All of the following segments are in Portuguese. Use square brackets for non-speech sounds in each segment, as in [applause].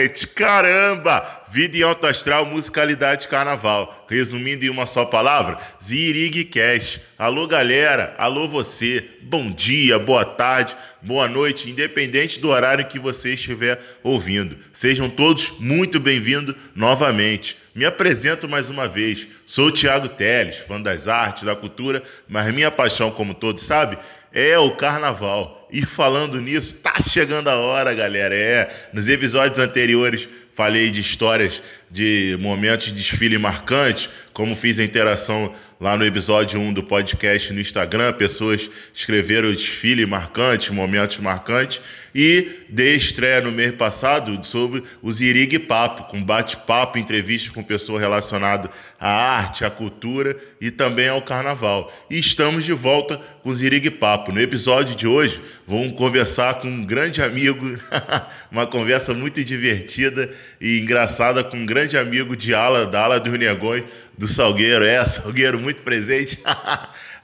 gente! Caramba! Vida em alto astral, musicalidade carnaval. Resumindo em uma só palavra, Zirig Cash. Alô galera, alô você. Bom dia, boa tarde, boa noite, independente do horário que você estiver ouvindo. Sejam todos muito bem-vindos novamente. Me apresento mais uma vez. Sou o Thiago Teles, fã das artes, da cultura, mas minha paixão, como todos sabem, é o carnaval. E falando nisso, tá chegando a hora, galera. É, nos episódios anteriores falei de histórias de momentos de desfile marcantes, como fiz a interação lá no episódio 1 do podcast no Instagram, pessoas escreveram desfile marcante, momentos marcantes, e dei estreia no mês passado sobre o Zirig Papo, com bate-papo, entrevistas com pessoas relacionadas à arte, à cultura e também ao carnaval. E estamos de volta com o Zirig Papo. No episódio de hoje, vamos conversar com um grande amigo, [laughs] uma conversa muito divertida e engraçada com um grande amigo de ala, da ala dos Negões, do Salgueiro. É, Salgueiro muito presente. [laughs]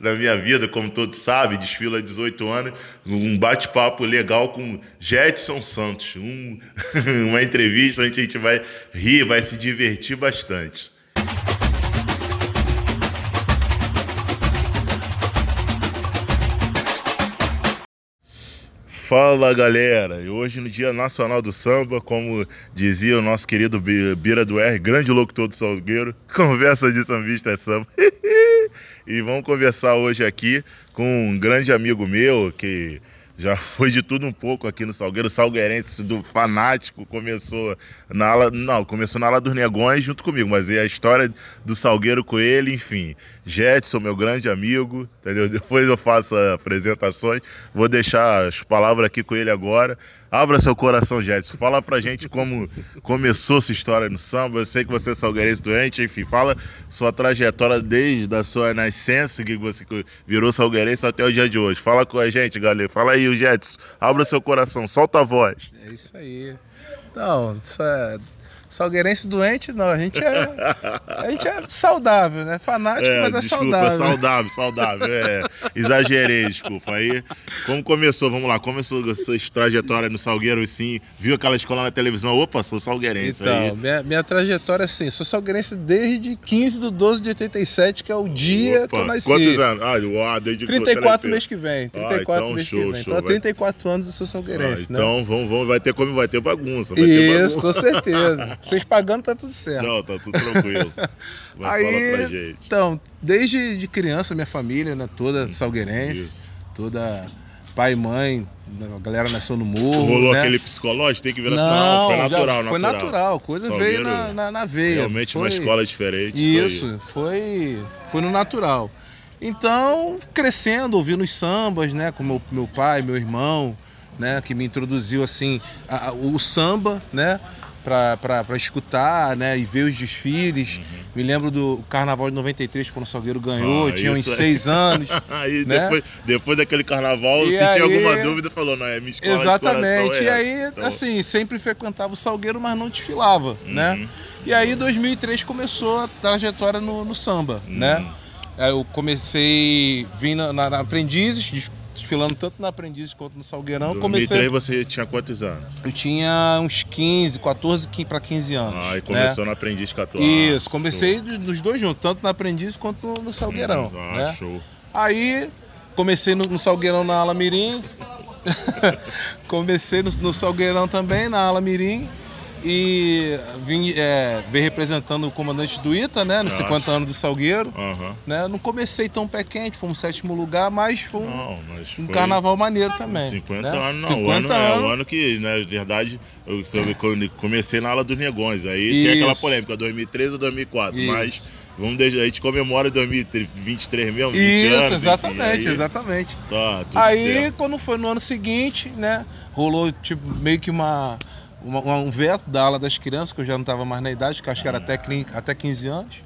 na minha vida, como todos sabem, desfila há 18 anos, um bate-papo legal com Jetson Santos. Um, [laughs] uma entrevista onde a gente vai rir, vai se divertir bastante. Fala galera, hoje no Dia Nacional do Samba, como dizia o nosso querido Bira do R, grande locutor do Salgueiro, [laughs] conversa de sambista é samba. [laughs] e vamos conversar hoje aqui com um grande amigo meu que já foi de tudo um pouco aqui no Salgueiro, salgueirense do fanático, começou na ala, não, começou na ala dos Negões junto comigo, mas é a história do Salgueiro com ele, enfim. Jetson, meu grande amigo, entendeu? [laughs] Depois eu faço apresentações, vou deixar as palavras aqui com ele agora. Abra seu coração, Jetson. Fala pra gente como começou sua história no samba. Eu sei que você é salgueirense doente, enfim, fala sua trajetória desde a sua nascença, que você virou salgueirense até o dia de hoje. Fala com a gente, galera. Fala aí, Jetson. Abra seu coração, solta a voz. É isso aí. Então, é Salgueirense doente, não. A gente é, a gente é saudável, né? Fanático, é, mas é desculpa, saudável. Saudável, saudável. É, exagerei, desculpa. Aí, como começou? Vamos lá. Começou a sua trajetória no Salgueiro, sim. Viu aquela escola na televisão? Opa, sou salgueirense. Então, aí. Minha, minha trajetória, assim, sou salgueirense desde 15 de 12 de 87, que é o dia Opa, que eu nasci. Quantos anos? Ah, desde 34 mês que vem. 34 ah, então, mês show, que vem. Show, então, há 34 anos eu sou salgueirense, ah, então, né? Então, vamos, vamos, vai ter como vai ter bagunça. Vai Isso, ter bagunça. com certeza. Vocês pagando, tá tudo certo. Não, tá tudo tranquilo. [laughs] Vai Aí, pra gente. Então, desde de criança, minha família, né, toda salgueirense, Isso. toda pai e mãe, a galera nasceu no morro. Rolou né? aquele psicológico, tem que virar Não, foi natural, Foi natural, natural. coisa Salgueiro, veio na, na, na, veia. Realmente foi... uma escola diferente. Isso, foi, foi no natural. Então, crescendo, ouvindo os sambas, né, com meu, meu pai, meu irmão, né, que me introduziu assim a, a, o samba, né, para escutar né, e ver os desfiles. Uhum. Me lembro do Carnaval de 93, quando o Salgueiro ganhou, ah, tinha uns seis anos. [laughs] aí né? depois, depois daquele carnaval, e se aí... tinha alguma dúvida, falou, não, é minha escola Exatamente, é e aí, então... assim, sempre frequentava o Salgueiro, mas não desfilava, né? uhum. né? E aí, em 2003, começou a trajetória no, no samba, né? uhum. né? Aí eu comecei, vim na, na, na Aprendizes, desfilando tanto na Aprendiz quanto no Salgueirão. Em 2003 você tinha quantos anos? Eu tinha uns 15, 14 para 15 anos. Ah, e começou né? no Aprendiz 14 Isso, comecei show. nos dois juntos, tanto na Aprendiz quanto no, Salgueirão. Hum, ah, né? show. Aí comecei no, no Salgueirão na Ala Mirim. [laughs] comecei no, no Salgueirão também, na Ala Mirim e vim é, representando o comandante do ITA, né? Nos 50 anos do Salgueiro. Uhum. Né? Não comecei tão pé quente, fomos sétimo lugar, mas foi um, não, mas foi... um carnaval maneiro também. 50 né? anos, não. 50 o ano, anos... É o ano que, na verdade, eu comecei na ala dos negões. Aí Isso. tem aquela polêmica, 2013 ou 2004, Isso. mas Vamos deixar, a gente comemora 2023 mesmo, 20 Isso, anos, exatamente, enfim, aí, exatamente. Tá, aí, certo. quando foi no ano seguinte, né, rolou tipo meio que uma uma, um veto da ala das crianças, que eu já não estava mais na idade, que acho que era até, até 15 anos.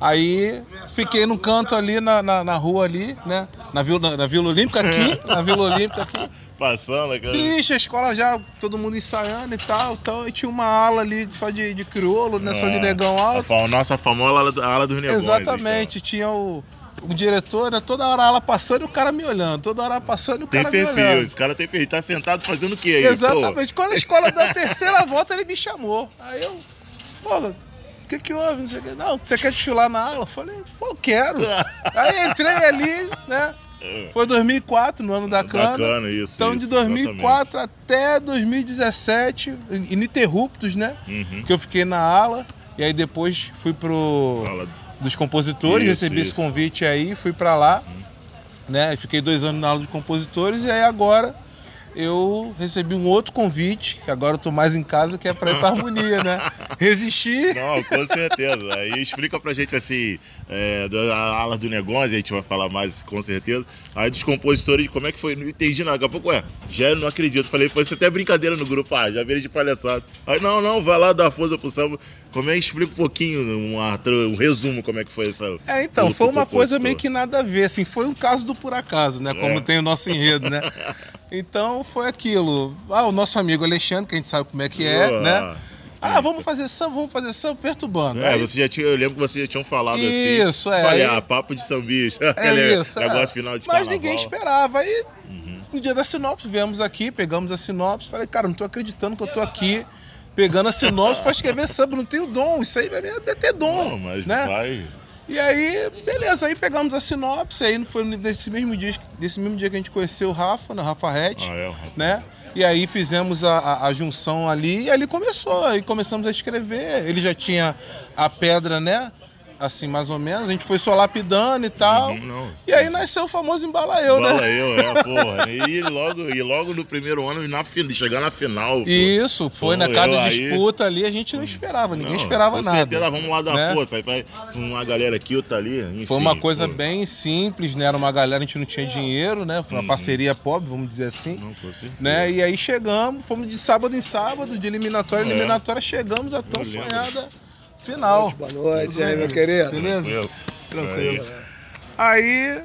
Aí fiquei no canto ali na, na, na rua ali, né? Na Vila, na, Vila Olímpica aqui, [laughs] na Vila Olímpica aqui. Passando, cara. Triste, a escola já, todo mundo ensaiando e tal. Então, e tinha uma ala ali só de, de crioulo, né? É, só de é. negão alto. A nossa famosa ala, ala dos negócios. Exatamente, então. tinha o, o diretor, né, toda hora ela passando e o cara me olhando, toda hora passando e o Tem cara me perfil, olhando. esse cara tem perfil. Tá sentado fazendo o quê aí? Exatamente. Quando a escola deu a terceira [laughs] volta, ele me chamou. Aí eu, pô, o que que houve? Não, você quer desfilar na aula? Eu falei, pô, eu quero. [laughs] Aí entrei ali, né? Foi 2004, no ano da cana. Bacana isso. Então, isso, de 2004 até 2017, ininterruptos, né? exatamente. Uhum. Que eu fiquei na ala. E aí depois fui pro. Dos compositores, Isso, recebi esse isso. convite aí, fui pra lá, Uhum. né? Fiquei dois anos na aula de compositores e aí agora eu recebi um outro convite, que agora eu tô mais em casa, que é pra ir pra harmonia, né? Resisti. Não, com certeza. Aí explica pra gente assim, é, da ala do negócio, a gente vai falar mais com certeza. Aí dos compositores, como é que foi? Não entendi nada. Daqui a pouco, ué, já não acredito. Falei, foi isso até brincadeira no grupo, ah, já veio de palhaçada. Aí, não, não, vai lá dar força pro samba. Como é que explica um pouquinho, um, um resumo, como é que foi essa. É, então, foi uma coisa meio que nada a ver, assim, foi um caso do por acaso, né? Como É. tem o nosso enredo, né? [laughs] Então foi aquilo. Ah, o nosso amigo Alexandre, que a gente sabe como é que é, Pô, né? Ah, vamos fazer samba, vamos fazer samba, perturbando. É, Aí- você já tinha, eu lembro que vocês já tinham falado assim. Isso, é. Falei, ah, papo de sambista. É isso, é. negócio final de Mas carnaval. ninguém esperava. Aí, Uhum. no dia da sinopse, viemos aqui, pegamos a sinopse. Falei, cara, não tô acreditando que eu tô aqui pegando a sinopse pra escrever samba. Não tenho dom. Isso aí mim é ter dom. Não, mas né? vai. E aí, beleza, aí pegamos a sinopse. Aí foi nesse mesmo dia, nesse mesmo dia que a gente conheceu o Rafa, né? o Rafa Ret, Ah, é, Rafa. né? E aí fizemos a, a- a junção ali e ali começou. Aí começamos a escrever. Ele já tinha a pedra, né? Assim, mais ou menos. A gente foi só lapidando e tal. Uhum, não, E aí nasceu o famoso Embala Eu, né? Fala eu, é, porra. E logo, e logo no primeiro ano, na, chegar na final. pô. Isso, foi na cada eu aí- disputa ali, a gente não esperava, ninguém Não, esperava com nada. certeza, vamos lá dar né? força. Aí vai uma galera aqui, outra ali. Enfim, Foi uma coisa pô. bem simples, né? Era uma galera, a gente não tinha dinheiro, né? Foi uma Uhum. parceria pobre, vamos dizer assim. Não, com certeza. Né? E aí chegamos, fomos de sábado em sábado, de eliminatória em É. eliminatória, chegamos a tão sonhada final. Boa noite, e aí, meu querido. Beleza? Tranquilo. Tranquilo. Aí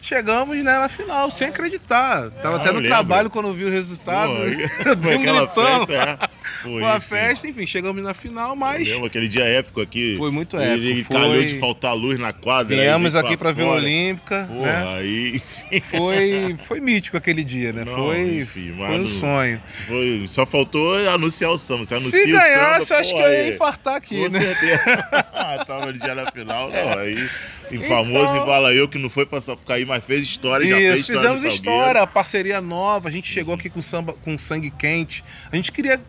chegamos né, na final, sem acreditar. Tava Ah, até no lembro. trabalho quando vi o resultado. Pô, [laughs] Foi aquela festa, é. Foi uma enfim. festa, enfim, chegamos na final, mas lembro aquele dia épico aqui. foi muito Ele épico. calhou Foi... de faltar luz na quadra. aí Viemos aqui pra Vila. Olímpica, Porra, né? aí. Foi, foi mítico aquele dia, né? Não, foi enfim, foi mas um sonho. Foi, só faltou anunciar o samba. Você anuncia Se ganhasse, acho que eu ia infartar aqui, Com né? certeza. [laughs] Tava no dia na final, não. Aí, em Então- famoso embala eu, que não foi pra só ficar aí, mas fez história, já fez Isso, história fizemos história, parceria nova, a gente chegou aqui com samba, com sangue quente. A gente queria.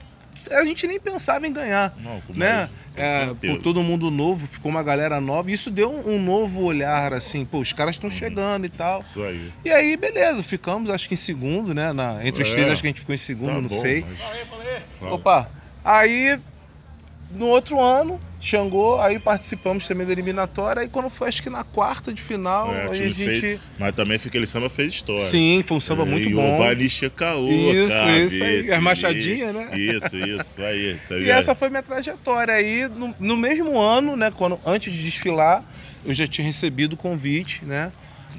A gente nem pensava em ganhar. Não, Né? É, por todo mundo novo, ficou uma galera nova, e isso deu um, um novo olhar, assim, pô, os caras Uhum. estão chegando e tal. Isso aí. E aí, beleza, ficamos, acho que em segundo, né? na- entre os É. três, acho que a gente ficou em segundo, Tá não bom, sei. mas- Fala. Opa, aí no outro ano, Xangô, aí participamos também da eliminatória, aí quando foi, acho que na quarta de final, É, a gente. seis, Mas também aquele samba fez história. Sim, foi um samba muito e bom. o Banisha Caô, Isso, isso aí, as machadinhas, né? Isso, isso, aí. Tá E essa foi minha trajetória. Aí, no, no mesmo ano, né, quando, antes de desfilar, eu já tinha recebido o convite, né?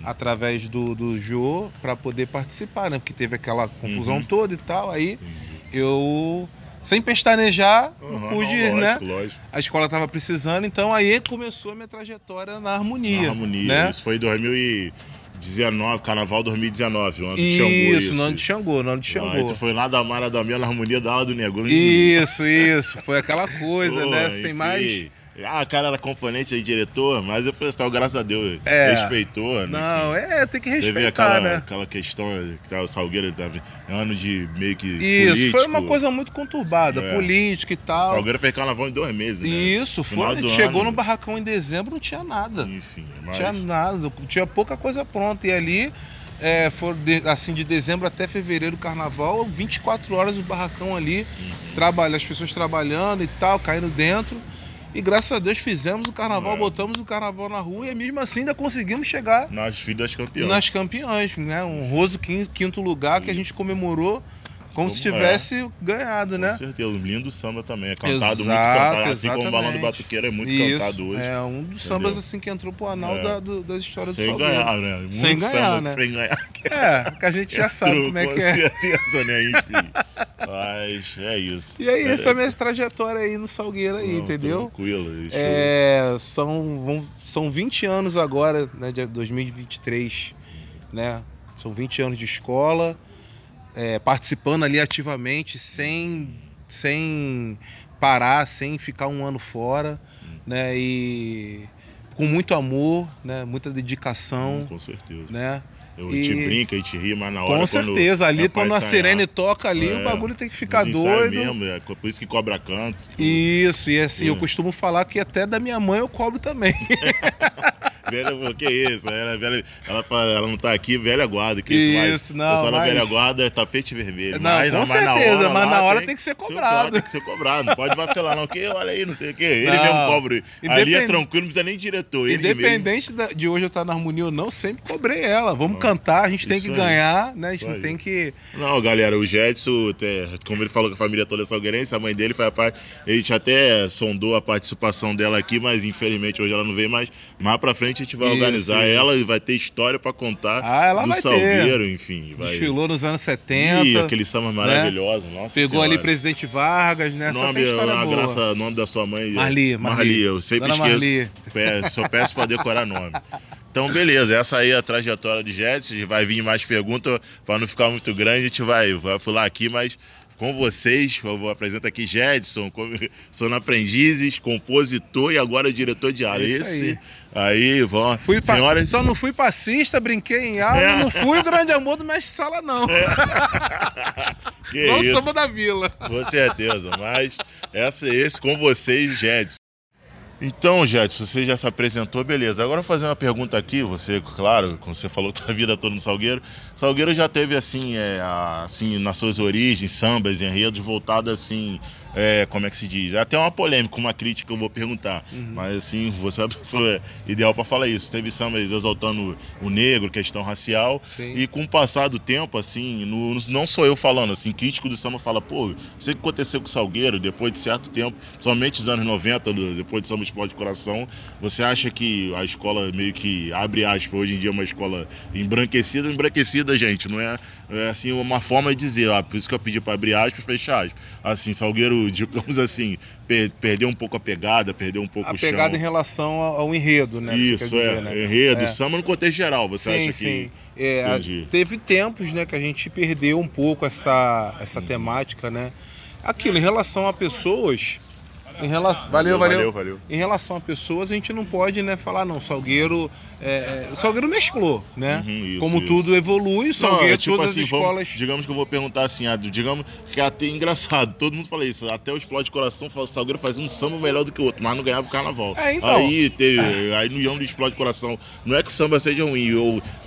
Através do, do Jô, para poder participar, né? Porque teve aquela confusão Uhum. toda e tal. Aí Entendi. eu, sem pestanejar, Aham, não pude, né? lógico, Lógico. A escola tava precisando, então aí começou a minha trajetória na harmonia. Na harmonia. né? Isso foi em 2019, Carnaval 2019, o ano de Xangô. Isso, no ano de Xangô, no ano de Ah, Xangô. Aí tu foi nada mais, nada menos na harmonia da ala do negócio. Isso, isso. Foi aquela coisa, Pô, né? Sem enfim. mais. Ah, o cara era componente aí, diretor, mas eu falei assim, graças a Deus, É. respeitou. né? Não, é, tem que Teve respeitar, aquela, né? aquela questão que tava o Salgueiro, tava ano de meio que Isso, político. foi uma coisa muito conturbada, É. política e O tal. Salgueiro fez carnaval em dois meses, né? Isso, Final foi. Chegou ano. no barracão em dezembro, não tinha nada. Enfim, Não mas... tinha nada, tinha pouca coisa pronta. E ali, é, foi de- assim, de dezembro até fevereiro, carnaval, 24 horas o barracão ali, Uhum. trabalha, as pessoas trabalhando e tal, caindo dentro. E graças a Deus fizemos o carnaval, É. botamos o carnaval na rua e mesmo assim ainda conseguimos chegar Nas filhas campeãs. nas campeãs, né? Um quin- quinto lugar que a gente comemorou como, se é. tivesse ganhado, Com né? certeza, um lindo samba também. É cantado muito Exato, cantado. Assim como o Balão do. Batuqueiro é muito Isso, cantado hoje. É um dos Entendeu? sambas assim que entrou pro anal É. da- do- das histórias do sem Salgueiro. ganhar, né? Muito Sem ganhar, samba né? sem ganhar. É, que a gente já sabe Entrou, como é com que é. certeza, né? Enfim. Mas é isso. E aí, é, essa é a minha trajetória aí no Salgueiro aí, não, entendeu? Tranquilo. Isso. É, são, vão, são 20 anos agora, né, de 2023, né? São 20 anos de escola, é, participando ali ativamente, sem, sem parar, sem ficar um ano fora, né? E com muito amor, né? Muita dedicação, Com certeza. né? Eu E- te brinca, a gente ri, mas na hora. Com certeza, ali é quando a sirene toca ali, É, o bagulho tem que ficar doido. Mesmo, é por isso que cobra cantos. que- Isso, e assim, eu É. costumo falar que até da minha mãe eu cobro também. [laughs] Velha, que isso? Ela, velha, ela, fala- ela não tá aqui, velha guarda. Que isso, mas Isso, não, o pessoal da mas- velha guarda, tapete vermelho. Não, mas, com mas certeza, mas lá na hora tem que ser cobrado. tem que ser cobrado, não pode vacilar não, que olha aí, não sei o quê. Ele Não. mesmo cobra. Ali é Independ- tranquilo, não precisa nem diretor. Mesmo. Independente da- de hoje eu estar na harmonia ou não, sempre cobrei ela. Vamos cantar, a gente tem Isso que aí. ganhar, né? A gente não tem que. Não, galera, o Jetson, como ele falou que a família toda é salgueirense, a mãe dele foi a parte. A gente até sondou a participação dela aqui, mas infelizmente hoje ela não veio mais. Mais pra frente a gente vai Isso, organizar isso. ela e vai ter história pra contar Ah, ela do vai Salgueiro, ter. enfim. Vai... Desfilou nos anos 70. Ih, aquele samba maravilhoso, nossa Pegou senhora. ali Presidente Vargas, né? Só nome, história a boa. graça, nome da sua mãe. é Marli, Marli. eu sempre Dona esqueço. Marli. Só peço pra decorar nome. Então, beleza, essa aí é a trajetória de Jetson. Vai vir mais perguntas para não ficar muito grande. A gente vai, vai falar aqui, mas com vocês, eu vou apresentar aqui Jedson, sou aprendizes, compositor e agora diretor de área. É Esse aí, vão. Fui pa- senhoras, Só não fui passista, brinquei em aula, É. não fui o grande amor do mestre Sala, não. [laughs] que não isso, samba da vila. com certeza. Mas essa, esse com vocês, Jedson. Então, Jedson, você já se apresentou, beleza. Agora fazer uma pergunta aqui, você, claro, como você falou [laughs] a vida toda no Salgueiro, Salgueiro já teve assim, é, assim, nas suas origens, sambas, enredos voltados assim, é, como é que se diz? Até uma polêmica, uma crítica eu vou perguntar. Uhum. Mas assim, [laughs] você é a pessoa ideal para falar isso. Teve sambas exaltando o negro, questão racial, Sim. e com o passar do tempo, assim, no- não sou eu falando, assim, crítico do samba fala, pô, sei o que aconteceu com o Salgueiro, depois de certo tempo, somente os anos 90, do- depois de Samba Explode Coração, você acha que a escola meio que, abre aspas, hoje em dia é uma escola embranquecida, embranquecida, gente, não é, é assim, uma forma de dizer, ah, por isso que eu pedi para abrir aspas e fechar aspas. Assim, Salgueiro, digamos assim, per- perdeu um pouco a pegada, perdeu um pouco A o pegada em chão. relação ao, ao enredo, né? Isso, quer dizer, é, né? enredo, É. samba no contexto geral, você sim, acha sim. que... É, a- Entendi. teve tempos, né, que a gente perdeu um pouco essa, essa Uhum. temática, né? Aquilo, em relação a pessoas. Em relação, valeu, valeu, valeu, valeu. Em relação a pessoas, a gente não pode, né, falar, não, Salgueiro. É, é, Salgueiro mesclou, né? Uhum, isso, Como isso. tudo evolui, o Não, Salgueiro, é tipo todas assim, as vamos- escolas. digamos que eu vou perguntar assim, ah, digamos que é até engraçado, todo mundo fala isso, até o Explode Coração, o Salgueiro fazia um samba melhor do que o outro, mas não ganhava o carnaval. É, então. Aí teve, aí no Ião do Explode Coração, não é que o samba seja ruim,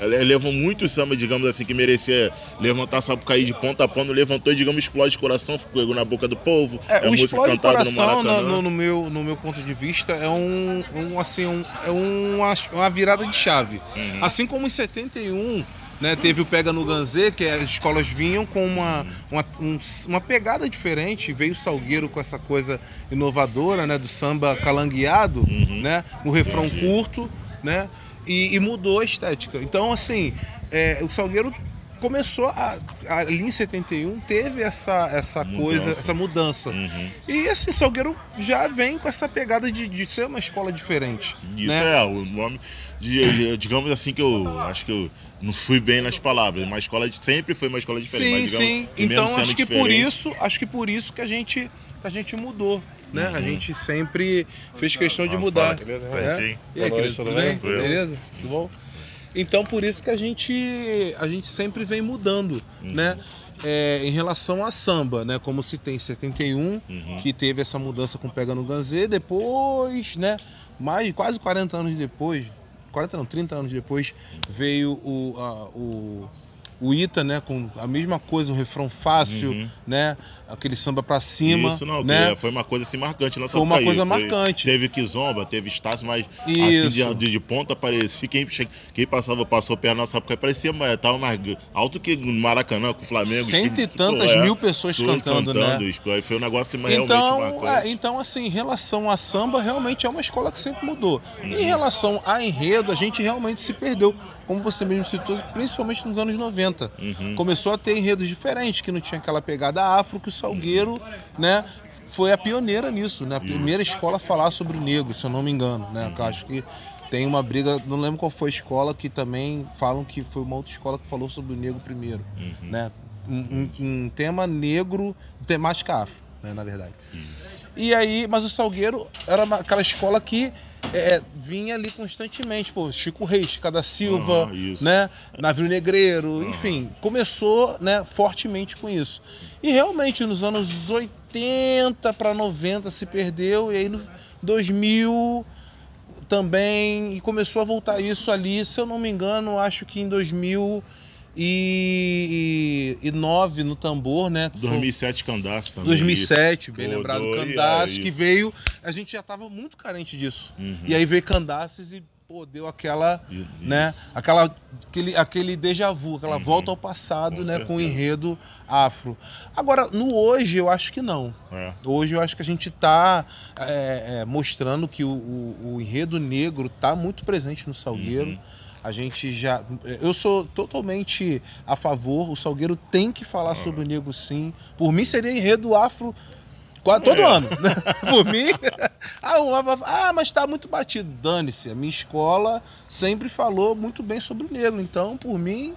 ele- levou muito samba, digamos assim, que merecia levantar Sapucaí de ponta a ponta, levantou, digamos, Explode Coração, ficou na boca do povo, É, o música Explode cantada Coração, Maracanã. No, meu, no meu ponto de vista, é um, um, assim, um, é uma, uma virada de chave. Uhum. Assim como em 71, né, teve o Pega no Ganzê, que as escolas vinham com uma, uma, um- uma pegada diferente, veio o Salgueiro com essa coisa inovadora, né, do samba calangueado, Uhum. né, no refrão curto, né, e, e mudou a estética. Então, assim, é, o Salgueiro começou a, ali em 71 teve essa essa Mudança. coisa, essa mudança. Uhum. E assim, Salgueiro já vem com essa pegada de, de ser uma escola diferente. Isso né? é, o nome, de, digamos assim que eu acho que eu não fui bem nas palavras, uma escola de, sempre foi uma escola diferente, Sim, mas digamos, sim. Então acho que por diferente- isso, acho que por isso que a gente, que a gente mudou, né? A Uhum. gente sempre fez questão de mudar. fala, beleza? né? E aí, querido, tudo bem? Beleza? Tudo bom? Então por isso que a gente, a gente sempre vem mudando, Uhum. né? É, em relação a samba, né? Como se tem 71, Uhum. que teve essa mudança com Pega no Ganzê, depois, né? Mais quase 40 anos depois, 40 não, 30 anos depois, veio o, a- o, o Ita, né? Com a mesma coisa, o refrão fácil, Uhum. né? Aquele samba pra cima, Isso não, né? foi uma coisa assim marcante na Foi uma Sapucaí. coisa Foi- marcante. Teve Kizomba, teve Estácio, mas Isso. assim de, de, ponta parecia quem, quem passava, passou perto na Sapucaí, parecia mais, tava mais alto que Maracanã com o Flamengo. Cento e tantas é, mil pessoas pessoas cantando, né? isso, aí foi um negócio assim, realmente Então, marcante. é, então, assim, em relação a samba, realmente é uma escola que sempre mudou. Uhum. Em relação a enredo, a gente realmente se perdeu, como você mesmo citou, principalmente nos anos 90. 90. Uhum. Começou a ter enredos diferentes, que não tinha aquela pegada afro, que o Salgueiro, né? Foi a pioneira nisso, né? A primeira Isso. escola a falar sobre o negro, se eu não me engano, né? Eu acho que tem uma briga, não lembro qual foi a escola, que também falam que foi uma outra escola que falou sobre o negro primeiro, Uhum. né? Um, um- um tema negro, temática afro, né? Na verdade. Isso. E aí, mas o Salgueiro era uma- aquela escola que é, vinha ali constantemente, pô, Chico Reis, Chica da Silva, isso. né, Navio Negreiro, Aham. enfim, começou, né, fortemente com isso. E realmente nos anos 80 para 90 se perdeu e aí no 2000 também e começou a voltar isso ali, se eu não me engano, acho que em 2009 no tambor, né, que foi- 2007 Candaço também. 2007, bem Pô, lembrado, Candace, é que isso. veio, a gente já estava muito carente disso. Uhum. E aí veio Candaces e pô, deu aquela, Isso. né, aquela aquele, aquele déjà vu, aquela Uhum. volta ao passado, Com né, com o certeza. enredo afro. Agora, no hoje eu acho que não. É. Hoje eu acho que a gente está mostrando que o, o- o enredo negro está muito presente no Salgueiro. Uhum. A gente já. Eu sou totalmente a favor. O Salgueiro tem que falar Ah. sobre o negro, sim. Por mim, seria enredo afro quase todo É. ano. né? [laughs] Por mim. [laughs] ah, ah, mas está muito batido. Dane-se. A minha escola sempre falou muito bem sobre o negro. Então, por mim,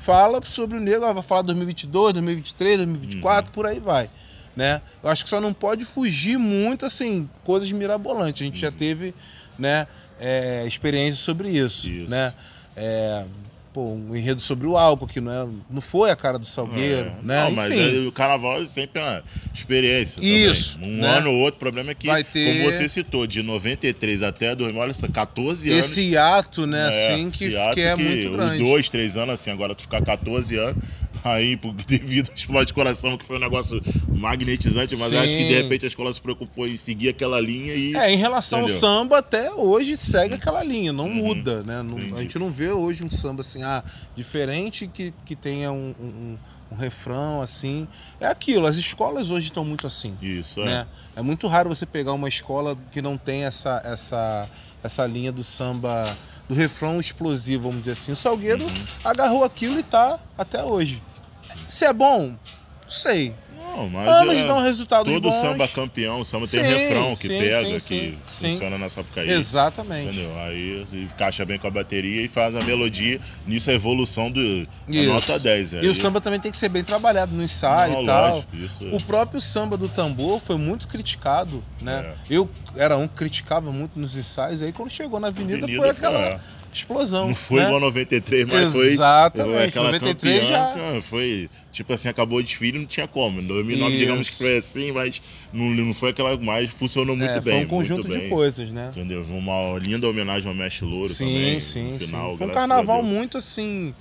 fala sobre o negro. Ah, vai falar 2022, 2023, 2024, por aí vai. Né? Eu acho que só não pode fugir muito, assim, coisas mirabolantes. A gente já Uhum. teve, né? É, experiência sobre isso, Isso. né? É, pô, um enredo sobre o álcool, que não, é, não foi a cara do Salgueiro, É. né? Não, mas Enfim, é- o carnaval é sempre uma experiência. Isso, também. Um né? ano ou outro, o problema é que, Vai ter- como você citou, de 93 até 2000, olha, só, 14 anos. esse hiato, né, É, assim, que, que é muito grande. Dois, três anos, assim, agora tu ficar 14 anos, aí, [laughs] devido ao explode de coração, que foi um negócio magnetizante, mas acho que de repente a escola se preocupou em seguir aquela linha e. É, em relação Entendeu? ao samba, até hoje segue aquela linha, não Uhum. muda, né? Não- a gente não vê hoje um samba assim, ah, diferente que, que tenha um, um- um- refrão assim. É aquilo, as escolas hoje estão muito assim. Isso, é. né? É muito raro você pegar uma escola que não tem essa, essa, essa linha do samba, do refrão explosivo, vamos dizer assim. O Salgueiro Uhum. agarrou aquilo e tá até hoje. Se é bom, não sei. Não, mas Anos é, dão resultados todo bons. samba campeão, o samba tem Sim, refrão que sim, pega, sim, que funciona na Sapucaí. Exatamente. Entendeu? Aí encaixa bem com a bateria e faz a melodia. Nisso a evolução do Isso. nota 10. E aí- o samba também tem que ser bem trabalhado no ensaio Não, e tal. lógico, isso. O próprio samba do tambor foi muito criticado, né? É. Eu era um que criticava muito nos ensaios, aí quando chegou na avenida, Avenida foi aquela é. Explosão. Não foi né? igual 93, mas foi Exatamente. aquela 93 campeã, já. foi tipo assim, acabou o desfile, não tinha como. Em 2009, Isso. digamos que foi assim, mas não, não foi aquela, mas funcionou muito É, bem. foi um conjunto de bem, coisas, né? Entendeu? Uma linda homenagem ao Mestre Louro Sim, também. sim, no sim. final, Foi um carnaval muito assim,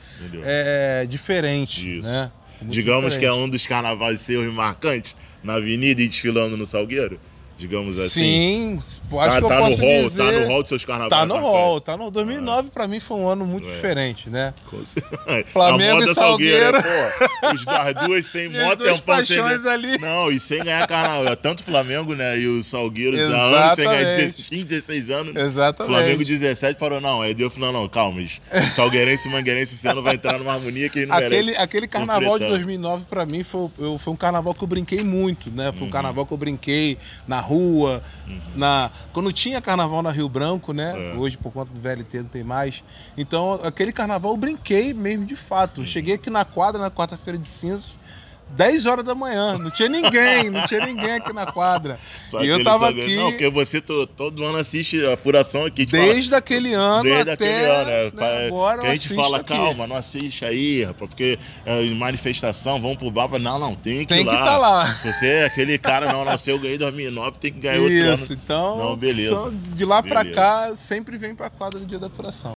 é, diferente, Isso. né? Muito Digamos que é diferente. um dos carnavais seus marcantes na avenida e desfilando no Salgueiro? Digamos assim. Sim, acho tá, que eu tá posso no hall, dizer... tá no hall dos seus carnavais. Tá no hall, tá no 2009 pra mim foi um ano muito É. diferente, né? Flamengo a moda e Salgueiro. Pô, os das duas tem E [laughs] mó as tempão sem ali. Não, e sem ganhar carnaval. Tanto o Flamengo, né? E o Salgueiro há anos sem ganhar Exatamente. 16, 16 anos. Exatamente. Flamengo 17 parou, não. Aí Deus falou, não, calma. Salgueirense e Mangueirense esse ano vai entrar numa harmonia que ele não Aquele, merece. aquele carnaval de tanto. 2009 pra mim foi, eu- foi um carnaval que eu brinquei muito, né? Foi um Uhum. carnaval que eu brinquei na rua, Uhum. na quando tinha carnaval na Rio Branco, né? É. Hoje por conta do VLT não tem mais. Então aquele carnaval eu brinquei mesmo de fato. Uhum. Cheguei aqui na quadra na quarta-feira de cinzas. 10 horas da manhã, não tinha ninguém, não tinha ninguém aqui na quadra. Só E eu tava aqui- Não, porque você to- todo ano assiste a furação aqui. te fala- Desde aquele ano Desde até aquele ano, né, pa- agora que a gente fala, aqui. calma, não assiste aí, rapaz, porque é, manifestação, vamos pro bar, não, não, tem que Tem ir que lá. estar lá. Se você é aquele cara, não, não, se eu ganhei em 2009, tem que ganhar outro Isso, ano. então Não, beleza. de lá pra Beleza. cá sempre vem pra quadra do dia da apuração.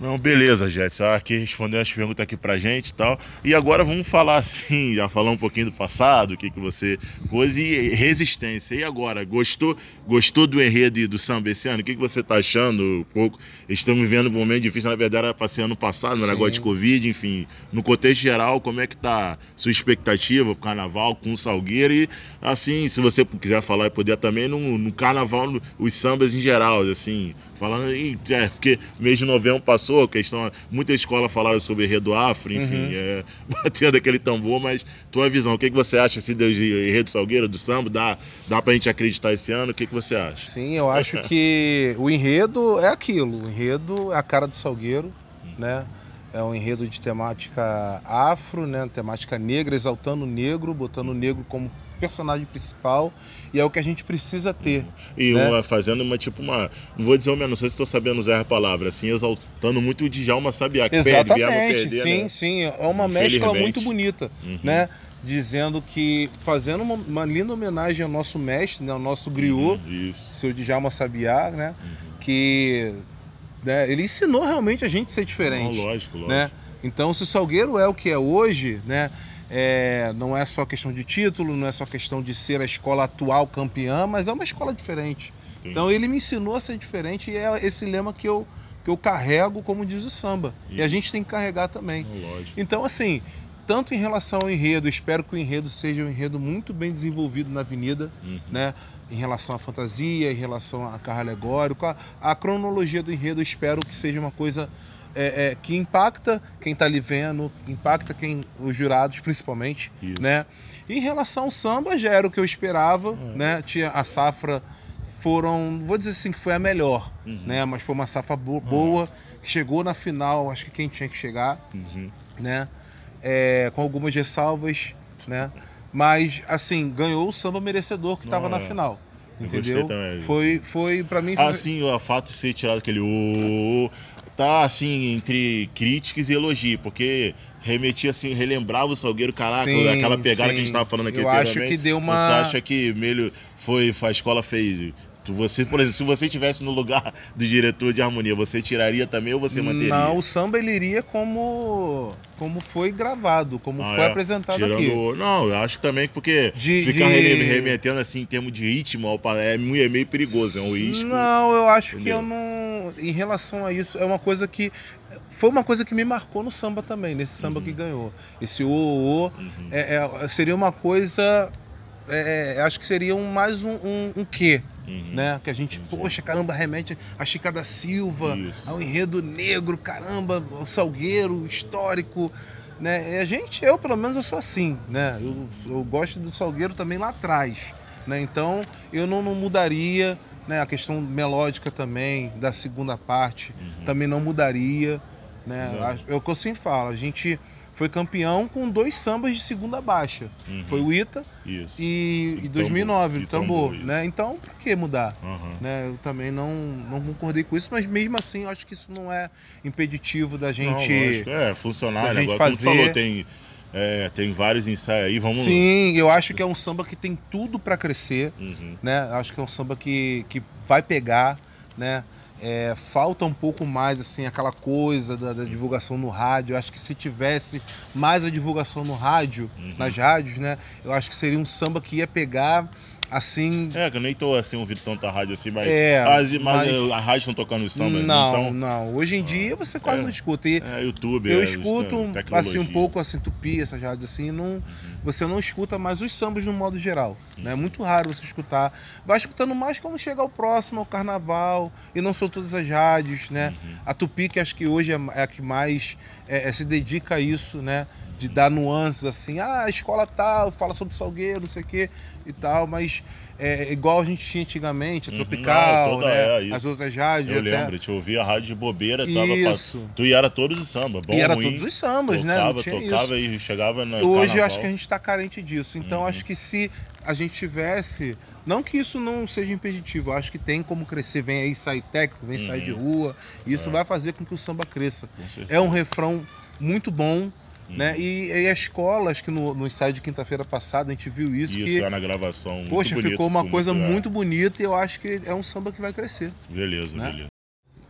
Não, beleza, Jet, só aqui respondendo as perguntas aqui pra gente e tal. E agora vamos falar [laughs] assim, já falar um pouquinho do passado, o que que você... Coisa e resistência. E agora, gostou gostou do enredo e do samba esse ano? O que que você tá achando? Um pouco, estamos vivendo um momento difícil, na verdade era pra ser ano passado, no negócio de Covid, enfim. No contexto geral, como é que tá sua expectativa pro carnaval com o Salgueiro? E assim, se você quiser falar e puder também, no, no carnaval, no- os sambas em geral, assim, Falando em. É, porque mês de novembro passou, questão. Muita escola falaram sobre enredo afro, enfim, Uhum. é, [laughs] batendo aquele tambor, mas tua visão, o que, que você acha assim, do enredo Salgueiro, do samba? Dá, dá pra gente acreditar esse ano? O que, que você acha? Sim, eu acho que o enredo é aquilo. O enredo é a cara do Salgueiro, né? É um enredo de temática afro, né? Temática negra, exaltando o negro, botando o negro como personagem principal. E é o que a gente precisa ter. E né? uma, fazendo uma, tipo, uma. Não vou dizer uma, não sei se estou sabendo usar a palavra, assim, exaltando muito o Djalma Sabiá, que perde, Exatamente, perder, sim, né? sim. É uma mescla muito bonita, Uhum. né? Dizendo que, fazendo uma, uma linda homenagem ao nosso mestre, né? Ao nosso griot, Uhum, seu Djalma Sabiá, né? Uhum. Que né, ele ensinou realmente a gente a ser Não, diferente. lógico, lógico. né? Então, se o Salgueiro é o que é hoje, né? É, não é só questão de título, não é só questão de ser a escola atual campeã, mas é uma escola diferente. Entendi. Então, ele me ensinou a ser diferente e é esse lema que eu, que eu carrego, como diz o samba. E a Isso. gente tem que carregar também. Não, lógico. Então, assim, tanto em relação ao enredo, espero que o enredo seja um enredo muito bem desenvolvido na avenida, Uhum. né? Em relação à fantasia, em relação a carro alegórico, a, a cronologia do enredo, eu espero que seja uma coisa é, é, que impacta quem está ali vendo, impacta quem, os jurados principalmente, Isso. né? E em relação ao samba, já era o que eu esperava, É. né? Tinha a safra foram, vou dizer assim que foi a melhor, Uhum. né? Mas foi uma safra bo- boa, que chegou na final, acho que quem tinha que chegar, Uhum. né? É, com algumas ressalvas, né? Mas assim, ganhou o samba merecedor que estava na final. Eu Entendeu? Foi foi para mim Assim, o fato de ser tirado aquele o tá assim entre críticas e elogio, porque remetia assim, relembrava o Salgueiro, caraca, Sim, aquela pegada que a gente sim. tava falando aqui Eu acho que deu Você uma acha que melhor foi a escola fez você, por exemplo, se você estivesse no lugar [laughs] do diretor de harmonia, você tiraria também ou você manteria? Não, o samba ele iria como como foi gravado, como Ah, foi é? apresentado Tirando aqui. o- Não, eu acho também que porque De, ficar de- remetendo assim em termos de ritmo é, é meio perigoso, é um risco. Não, eu acho que Entendeu? eu não. Em relação a isso, é uma coisa que. Foi uma coisa que me marcou no samba também, nesse samba Uhum. que ganhou. Esse o, o, o Uhum. é- é- seria uma coisa. é, é, acho que seria um, mais um, um, um quê, Uhum. né? Que a gente, Entendi. poxa, caramba, remete a Chica da Silva, Isso. ao enredo negro, caramba, o Salgueiro, histórico. Né? E a gente, eu pelo menos eu sou assim, né? Eu, eu gosto do Salgueiro também lá atrás. Né? Então eu não, não mudaria, né? A questão melódica também, da segunda parte, Uhum. também não mudaria. Né? Não. A- É o que eu sempre falo, a gente foi campeão com dois sambas de segunda baixa. Uhum. Foi o Ita Isso. e, E e 2009, tambor, o tambor. tambor, né? Então, pra que mudar? Aham. né? Eu também não, não concordei com isso, mas mesmo assim eu acho que isso não é impeditivo da Não, gente. lógico, é, funcionário. da gente Agora, fazer- falou, tem, é, tem vários ensaios aí, vamos Sim, eu acho que é um samba que tem tudo pra crescer, Uhum. né? Acho que é um samba que, que vai pegar, né? É, falta um pouco mais assim aquela coisa da, da divulgação no rádio. Eu acho que se tivesse mais a divulgação no rádio, Uhum. nas rádios, né? Eu acho que seria um samba que ia pegar assim. É, que eu nem tô assim ouvindo tanta rádio assim, mas, É, as, mas, mas- a rádio estão tocando samba. não, Então, não. Hoje em dia você quase É. não escuta. E é YouTube. eu é, escuto é, assim um pouco assim tupi essas rádios assim, não, Uhum. você não escuta mais os sambas no modo geral. né? É muito raro você escutar. Vai escutando mais quando chega ao próximo, ao carnaval, e não são todas as rádios, né? Uhum. A Tupi, que acho que hoje é é a que mais é, é, se dedica a isso, né? De dar nuances assim, ah, a escola tal, fala sobre Salgueiro, não sei o quê e tal, mas é igual a gente tinha antigamente, a Uhum, Tropical, ah, toda- né? é, isso. As outras rádios. Eu até. lembro, te ouvia a rádio de bobeira, tava. Isso. Tu ia era todos os samba, bom, e era ruim, todos os sambas, né? Não tocava, tinha isso. tocava e chegava na Hoje eu acho que a gente está carente disso. Então Uhum. acho que se a gente tivesse. Não que isso não seja impeditivo, acho que tem como crescer. Vem aí sair técnico, vem sair de Uhum. rua. E isso É. vai fazer com que o samba cresça. É um refrão muito bom, Uhum. né? E, e a escola, acho que no, no ensaio de quinta-feira passada a gente viu isso, Isso, que. é na gravação. muito Poxa, bonito, ficou uma coisa é. muito bonita e eu acho que é um samba que vai crescer. Beleza, né? beleza.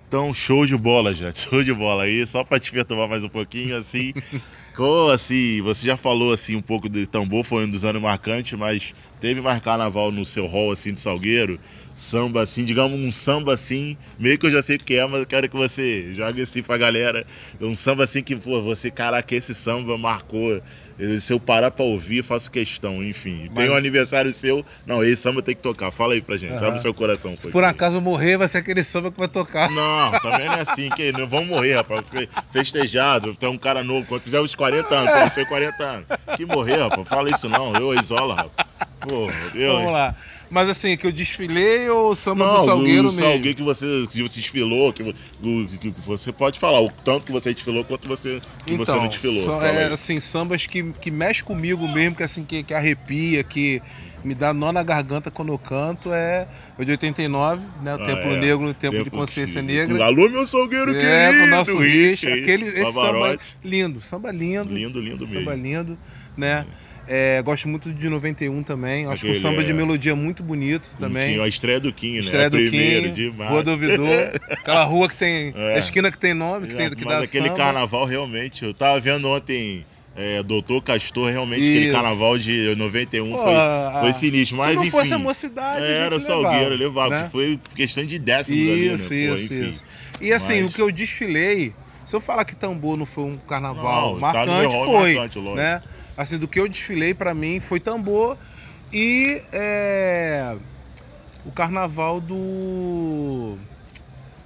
Então, show de bola, gente. [laughs] Show de bola aí. Só pra te perturbar mais um pouquinho, assim. [laughs] com, assim, você já falou assim um pouco do tambor, foi um dos anos marcantes, mas teve mais carnaval no seu hall assim de Salgueiro? Samba assim, digamos um samba assim, meio que eu já sei o que é, mas eu quero que você jogue assim pra galera. Um samba assim que, pô, você, caraca, esse samba marcou. Se eu parar pra ouvir, faço questão, enfim. Mas- Tem um aniversário seu. Não, esse samba tem que tocar. Fala aí pra gente, Aham. abre o seu coração. Se por acaso eu morrer, vai ser aquele samba que vai tocar. Não, também não é assim, que não vamos morrer, rapaz. Fe- Festejado, tem um cara novo. Quando fizer os 40 anos, [laughs] quando ser 40 anos. Que morrer, rapaz. Fala isso não, eu isola, rapaz. Porra, eu. Vamos lá. Mas assim, que eu desfilei ou o samba Não, do Salgueiro o mesmo? Salgueiro que você, que você desfilou, que, que você pode falar, o tanto que você desfilou quanto você, que você não desfilou. são, é, assim, sambas que, que mexe comigo mesmo, que assim, que, que arrepia, que me dá nó na garganta quando eu canto, é o de 89, né? O Ah, Templo é. Negro, o Tempo de Tempo Consciência que- Negra. Alô, meu Salgueiro É, querido! com o nosso Rich, aquele, esse samba lindo, samba lindo. Lindo, lindo Samba mesmo. lindo, né? É, gosto muito de 91 também. Acho que Aquele, o samba de é. melodia é muito bonito também. Tinha a estreia do Kim, né? Estreia do Primeiro Kim, de março. Rua do Ouvidor, [laughs] aquela rua que tem. É. A esquina que tem nome, que, tem, que Mas dá aquele samba. carnaval realmente, eu tava vendo ontem, é, Doutor Castor, realmente aquele Isso. carnaval de 91 Pô, foi, a- foi sinistro. Mas Se não enfim, fosse a mocidade, a era o gente Salgueiro, levava, levava, né? foi questão de décimos Isso, ali, né? Pô, isso, enfim. isso. E assim, Mas- o que eu desfilei, se eu falar que tambor não foi um carnaval Não, tá marcante, foi. marcante, né? Assim, do que eu desfilei pra mim foi tambor e é, o carnaval do.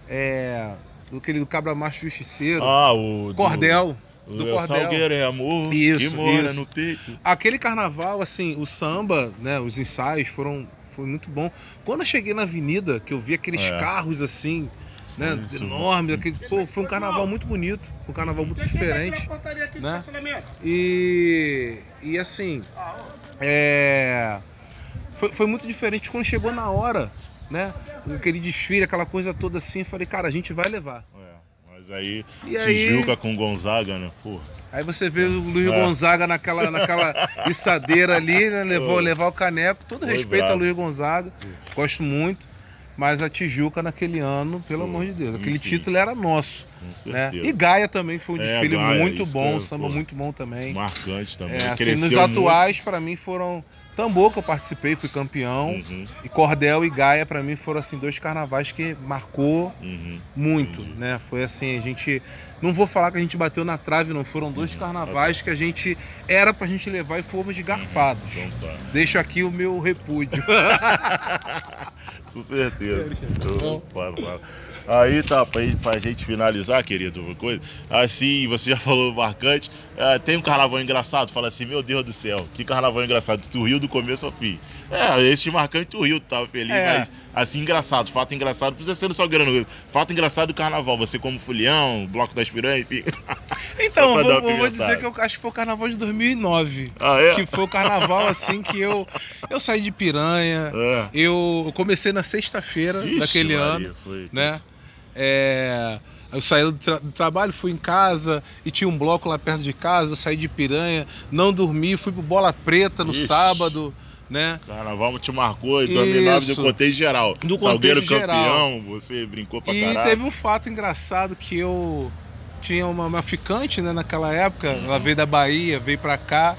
É. Do aquele do Cabra Macho Justiceiro. Ah, o do- Cordel. o do é Cordel. Salgueiro é amor, Isso, isso. no peito. Aquele carnaval, assim, o samba, né? Os ensaios foram. Foi muito bom. Quando eu cheguei na avenida, que eu vi aqueles É. carros assim, né? Isso. Enormes, aquele, pô, foi um carnaval muito bonito. Foi um carnaval muito diferente. né? E, e assim, é, foi, foi muito diferente quando chegou na hora, né? Aquele desfile, aquela coisa toda assim, falei, cara, a gente vai levar. É, mas aí, E aí, Tijuca com Gonzaga, né? Porra. aí você vê o Luiz É. Gonzaga naquela, naquela içadeira ali, né? Levou, levar o caneco. Todo Foi respeito a bravo. Luiz Gonzaga, gosto muito. Mas a Tijuca naquele ano, pelo amor de Deus, aquele título era nosso. Né? E Gaia também foi um É, desfile Gaia, muito bom, que eu- samba pô, muito bom também. Marcante também. É, assim, nos muito. atuais, pra mim, foram Tambor, que eu participei, fui campeão. Uhum, E Cordel e Gaia, pra mim, foram assim, dois carnavais que marcou uhum. muito, Entendi. né? Foi assim, a gente. Não vou falar que a gente bateu na trave, não. Foram dois Uhum, carnavais que a gente era pra gente levar e fomos de garfados. Então tá. Deixo aqui o meu repúdio. [laughs] Com certeza. Eu falo, falo. Aí tá, pra, pra gente finalizar, querido, uma coisa. Assim, você já [laughs] falou marcante. é, tem um carnaval engraçado, fala assim, meu Deus do céu, que carnaval engraçado. Tu riu do começo ao fim. É, esse marcante tu riu, tu tava feliz, É. mas assim, engraçado, fato engraçado, não precisa ser Salgueiro, não. Fato engraçado do carnaval, você como fulião, bloco das piranhas, enfim. [laughs] Então, vou, vou dizer que eu acho que foi o carnaval de 2009. Ah, é? Que foi o carnaval assim que eu. Eu saí de piranha. É. Eu comecei na sexta-feira daquele Maria, ano, Foi. né? É, eu saí do, tra- do trabalho, fui em casa e tinha um bloco lá perto de casa, saí de piranha, não dormi, fui pro Bola Preta no Ixi. sábado, né? Carnaval te marcou em 2009 Isso. do contexto geral. Do Salgueiro contexto campeão, você brincou pra E caralho. teve um fato engraçado que eu tinha uma, uma ficante, né, naquela época, ela veio da Bahia, veio pra cá.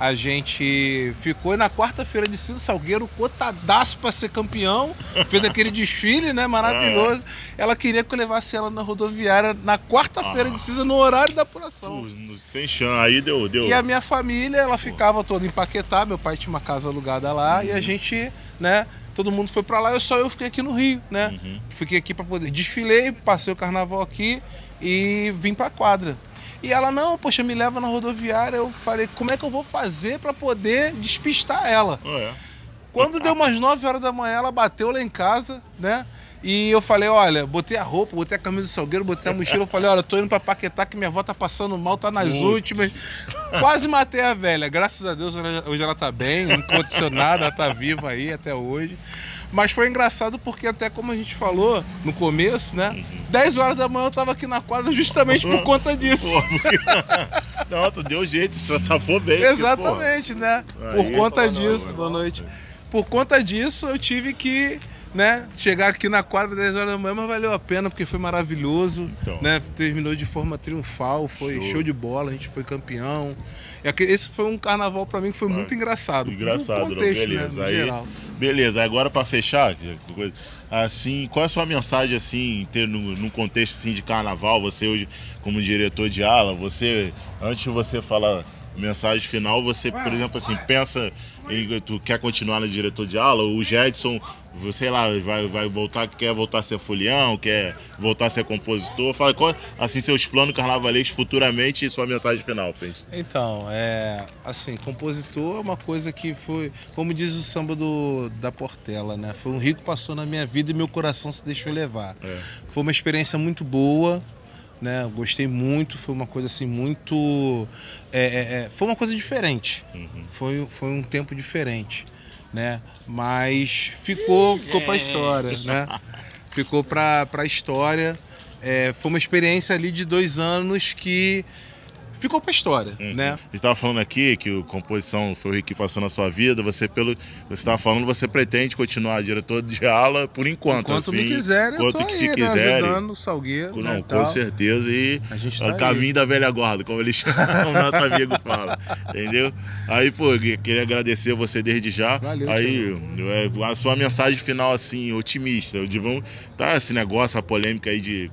A gente ficou e na quarta-feira de cinza, Salgueiro, cotadaço pra ser campeão. Fez aquele desfile, né? Maravilhoso. Ela queria que eu levasse ela na rodoviária na quarta-feira Ah. de cinza, no horário da apuração. Sem chão, aí deu. deu. E a minha família, ela ficava toda em Paquetá, meu pai tinha uma casa alugada lá, e a Uhum. gente, né? Todo mundo foi pra lá, eu só eu fiquei aqui no Rio, né? Uhum. Fiquei aqui pra poder. Desfilei, passei o carnaval aqui e vim pra quadra. E ela, não, poxa, me leva na rodoviária. Eu falei, como é que eu vou fazer pra poder despistar ela? Ah, é. Quando deu umas 9 horas da manhã, ela bateu lá em casa, né? E eu falei, olha, botei a roupa, botei a camisa de salgueiro, botei a mochila, eu falei, olha, tô indo pra Paquetá que minha avó tá passando mal, tá nas Putz. últimas. Quase matei a velha. Graças a Deus hoje ela tá bem, incondicionada, ela tá viva aí até hoje. Mas foi engraçado porque até como a gente falou no começo, né? Uhum. 10 horas da manhã eu tava aqui na quadra justamente por conta disso. Porque- [laughs] Não, tu deu jeito, você safou bem. porque, Exatamente, né? pô, Por aí- conta disso, noite. boa noite. Por conta disso eu tive que, né? Chegar aqui na quadra 10 horas da manhã, mas valeu a pena porque foi maravilhoso, Então. né? Terminou de forma triunfal, foi Show. show, de bola, a gente foi campeão. Esse foi um carnaval pra mim que foi muito engraçado. Engraçado, contexto, beleza. né? Aí- geral. Beleza, agora pra fechar, assim, qual é a sua mensagem assim, ter no, num contexto assim de carnaval, você hoje como diretor de ala, você antes de você falar mensagem final, você, por exemplo, assim, pensa em tu quer continuar no diretor de ala, o Jedson, sei lá, vai, vai voltar, quer voltar a ser folião, quer voltar a ser compositor, fala qual assim seus planos carnavalescos futuramente e sua mensagem final, fez. Então, é assim, compositor é uma coisa que foi, como diz o samba do, da Portela, né? Foi um rico que passou na minha vida e meu coração se deixou levar. É. Foi uma experiência muito boa, né? Gostei muito, foi uma coisa assim muito, é, é, é, foi uma coisa diferente. Uhum. Foi, foi um tempo diferente, né? Mas ficou, ficou para história, né? Ficou para a história. É, foi uma experiência ali de dois anos que ficou para história, Uhum. né? A gente estava falando aqui que o composição foi o que passou na sua vida. Você, pelo você estava falando, você pretende continuar diretor de ala por enquanto, Enquanto assim. me quiserem, eu tô que aí, te né, ajudando o Salgueiro, Não, né, com tal. certeza. E A gente é tá o aí. caminho da velha guarda, como ele [laughs] chama, o nosso amigo fala. Entendeu? Aí, pô, queria agradecer você desde já. Valeu, Aí, é, a sua mensagem final, assim, otimista. De vão, tá esse negócio, a polêmica aí de.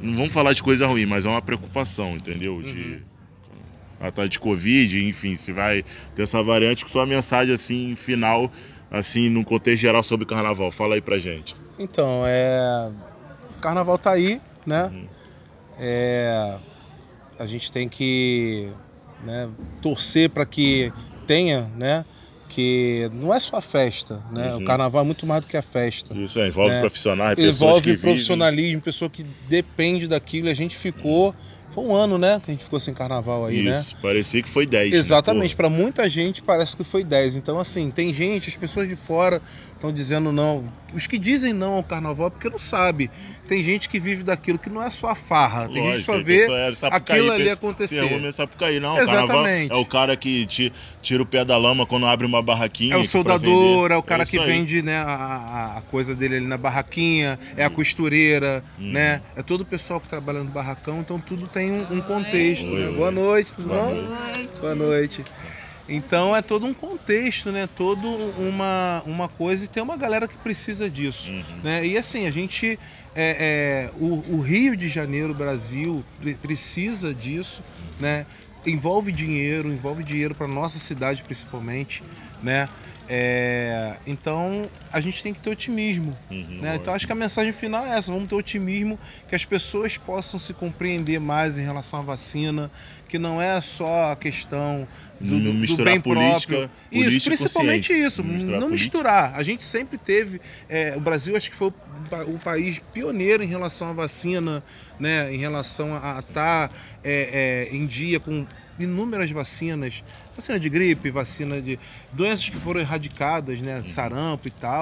Não vamos falar de coisa ruim, mas é uma preocupação, entendeu? De. Uhum. Atrás de Covid, enfim, se vai ter essa variante, com sua mensagem, assim, final, assim, num contexto geral sobre carnaval. Fala aí pra gente. Então, é. O carnaval tá aí, né? Uhum. É... A gente tem que né, torcer para que tenha, né? Que não é só a festa, né? Uhum. O carnaval é muito mais do que a festa. Isso aí, envolve É. profissionais, pessoas que Envolve vivem- profissionalismo, pessoa que depende daquilo. A gente ficou. Foi um ano, né? Que a gente ficou sem carnaval aí, né? Isso, parecia que foi 10. né? Exatamente, Pô, para muita gente parece que foi 10. Então, assim, tem gente, as pessoas de fora estão dizendo não. Os que dizem não ao carnaval é porque não sabe. Tem gente que vive daquilo que não é só a farra. Tem gente que lógico, só vê é aquilo ali acontecer. Se arruma em Sapucaí, não. o carnaval Exatamente. É o cara que ti- tira o pé da lama quando abre uma barraquinha. É o soldador, é o cara isso que vende né, a, a- coisa dele ali na barraquinha, é a costureira, Hum. né? É todo o pessoal que trabalha no barracão, então tudo tem um, um contexto. Oi, né? oi. Boa noite, tudo Boa bom? noite. Boa noite. Então é todo um contexto, né? Todo uma, uma coisa e tem uma galera que precisa disso. Uhum. né? E assim, a gente. é, é, o, o Rio de Janeiro, Brasil, pre- precisa disso, né? Envolve dinheiro, envolve dinheiro para nossa cidade principalmente, né? É, então a gente tem que ter otimismo, Uhum, né? Então acho que a mensagem final é essa: vamos ter otimismo, que as pessoas possam se compreender mais em relação à vacina, que não é só a questão do, Não do- do misturar bem política, próprio. política Isso, principalmente isso, Não não misturar misturar, política. A gente sempre teve, é, o Brasil acho que foi o, pa- o país pioneiro em relação à vacina, né? Em relação a estar em dia com inúmeras vacinas, vacina de gripe, vacina de doenças que foram erradicadas, né? Sarampo e tal.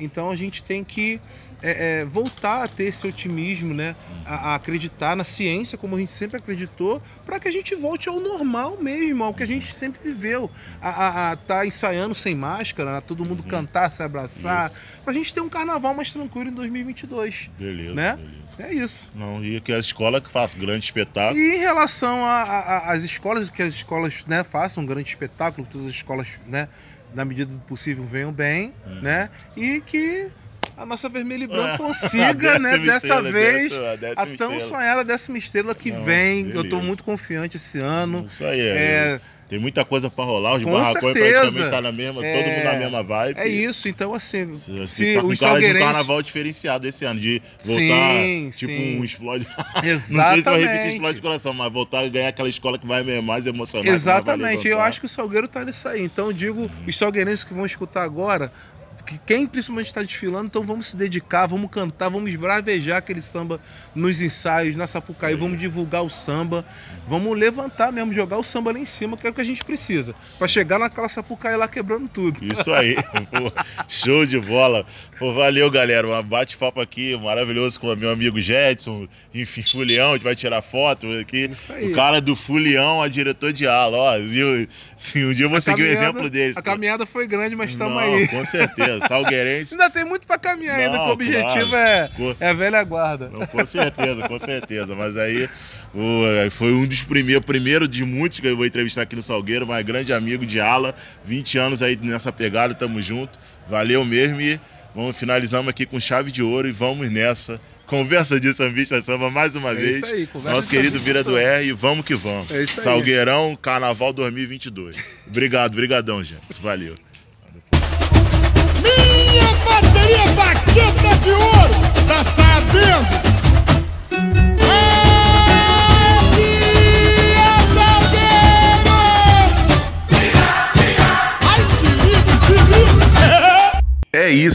Então a gente tem que é, é, voltar a ter esse otimismo, né? A, a acreditar na ciência, como a gente sempre acreditou, para que a gente volte ao normal mesmo, ao que a gente sempre viveu. A estar tá ensaiando sem máscara, a todo mundo Uhum. cantar, se abraçar, Isso. pra gente ter um carnaval mais tranquilo em 2022. Beleza, né? beleza. É isso. Não, e que a escola que faça grande espetáculo. E em relação a- a- a- às escolas, que as escolas né, façam um grande espetáculo, todas as escolas, né, na medida do possível, venham bem, Uhum. né? E que a nossa vermelha e branca [laughs] A consiga, né, dessa estrela, vez, décima- a décima a tão estrela. sonhada décima estrela que Não, vem. Eu tô beleza. muito confiante esse ano. Isso aí, é. É, Tem muita coisa pra rolar, os Com barracões certeza. praticamente tá na mesma, todo É. mundo na mesma vibe. é isso, então assim, Se, se tá os de um salgueirenses... carnaval diferenciado esse ano, de voltar, Sim, tipo, sim. um explode. [laughs] Não sei se Exatamente. vai repetir explode de coração, mas voltar a ganhar aquela escola que vai mais emocionar. Exatamente, eu acho que o Salgueiro tá nisso aí. Então eu digo, os salgueirenses que vão escutar agora, que quem principalmente está desfilando, então vamos se dedicar, vamos cantar, vamos esbravejar aquele samba nos ensaios, na Sapucaí, vamos divulgar o samba, vamos levantar mesmo, jogar o samba lá em cima, que é o que a gente precisa, para chegar naquela Sapucaí lá quebrando tudo. Isso aí, [laughs] pô, show de bola. Pô, valeu, galera. Um bate-papo aqui maravilhoso com o meu amigo Jetson, enfim, Fulião, a gente vai tirar foto aqui. Isso aí. O cara do Fulião a diretor de ala, ó. Se, um dia eu vou A seguir o exemplo desse. A caminhada foi grande, mas estamos aí. Com certeza. Certeza. Salgueirense. ainda tem muito pra caminhar ainda, Não, que o objetivo claro. é, é a velha guarda. Não, com certeza, com certeza. Mas aí o- foi um dos primeiros, primeiro de muitos que eu vou entrevistar aqui no Salgueiro, mas grande amigo de ala, 20 anos aí nessa pegada, tamo junto. Valeu mesmo e vamos finalizamos aqui com chave de ouro e vamos nessa. Conversa de sambista samba mais uma É vez. isso aí, conversa Nosso querido Vira do. R, vamos que vamos. É isso aí. Salgueirão, Carnaval 2022. Obrigado, brigadão, gente. Valeu. Minha bateria vaqueta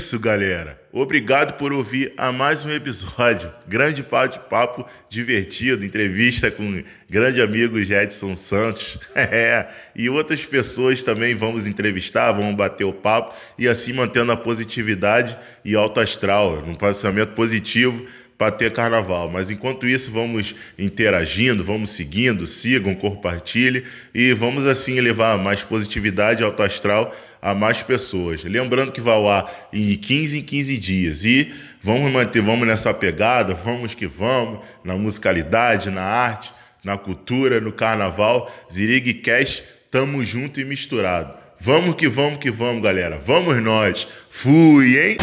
isso, galera. Obrigado por ouvir a mais um episódio. Grande bate-papo divertido, entrevista com grande amigo Jedson Santos. [laughs] É, e outras pessoas também vamos entrevistar, vamos bater o papo e assim mantendo a positividade e alto astral, um pensamento positivo para ter carnaval. Mas enquanto isso, vamos interagindo, vamos seguindo, sigam, compartilhem e vamos assim levar mais positividade e alto astral a mais pessoas. Lembrando que vai ao ar em 15 em 15 dias e vamos manter, vamos nessa pegada, vamos que vamos, na musicalidade, na arte, na cultura, no carnaval. Zirig Cash, tamo junto e misturado. Vamos que vamos que vamos, galera. Vamos nós. Fui, hein?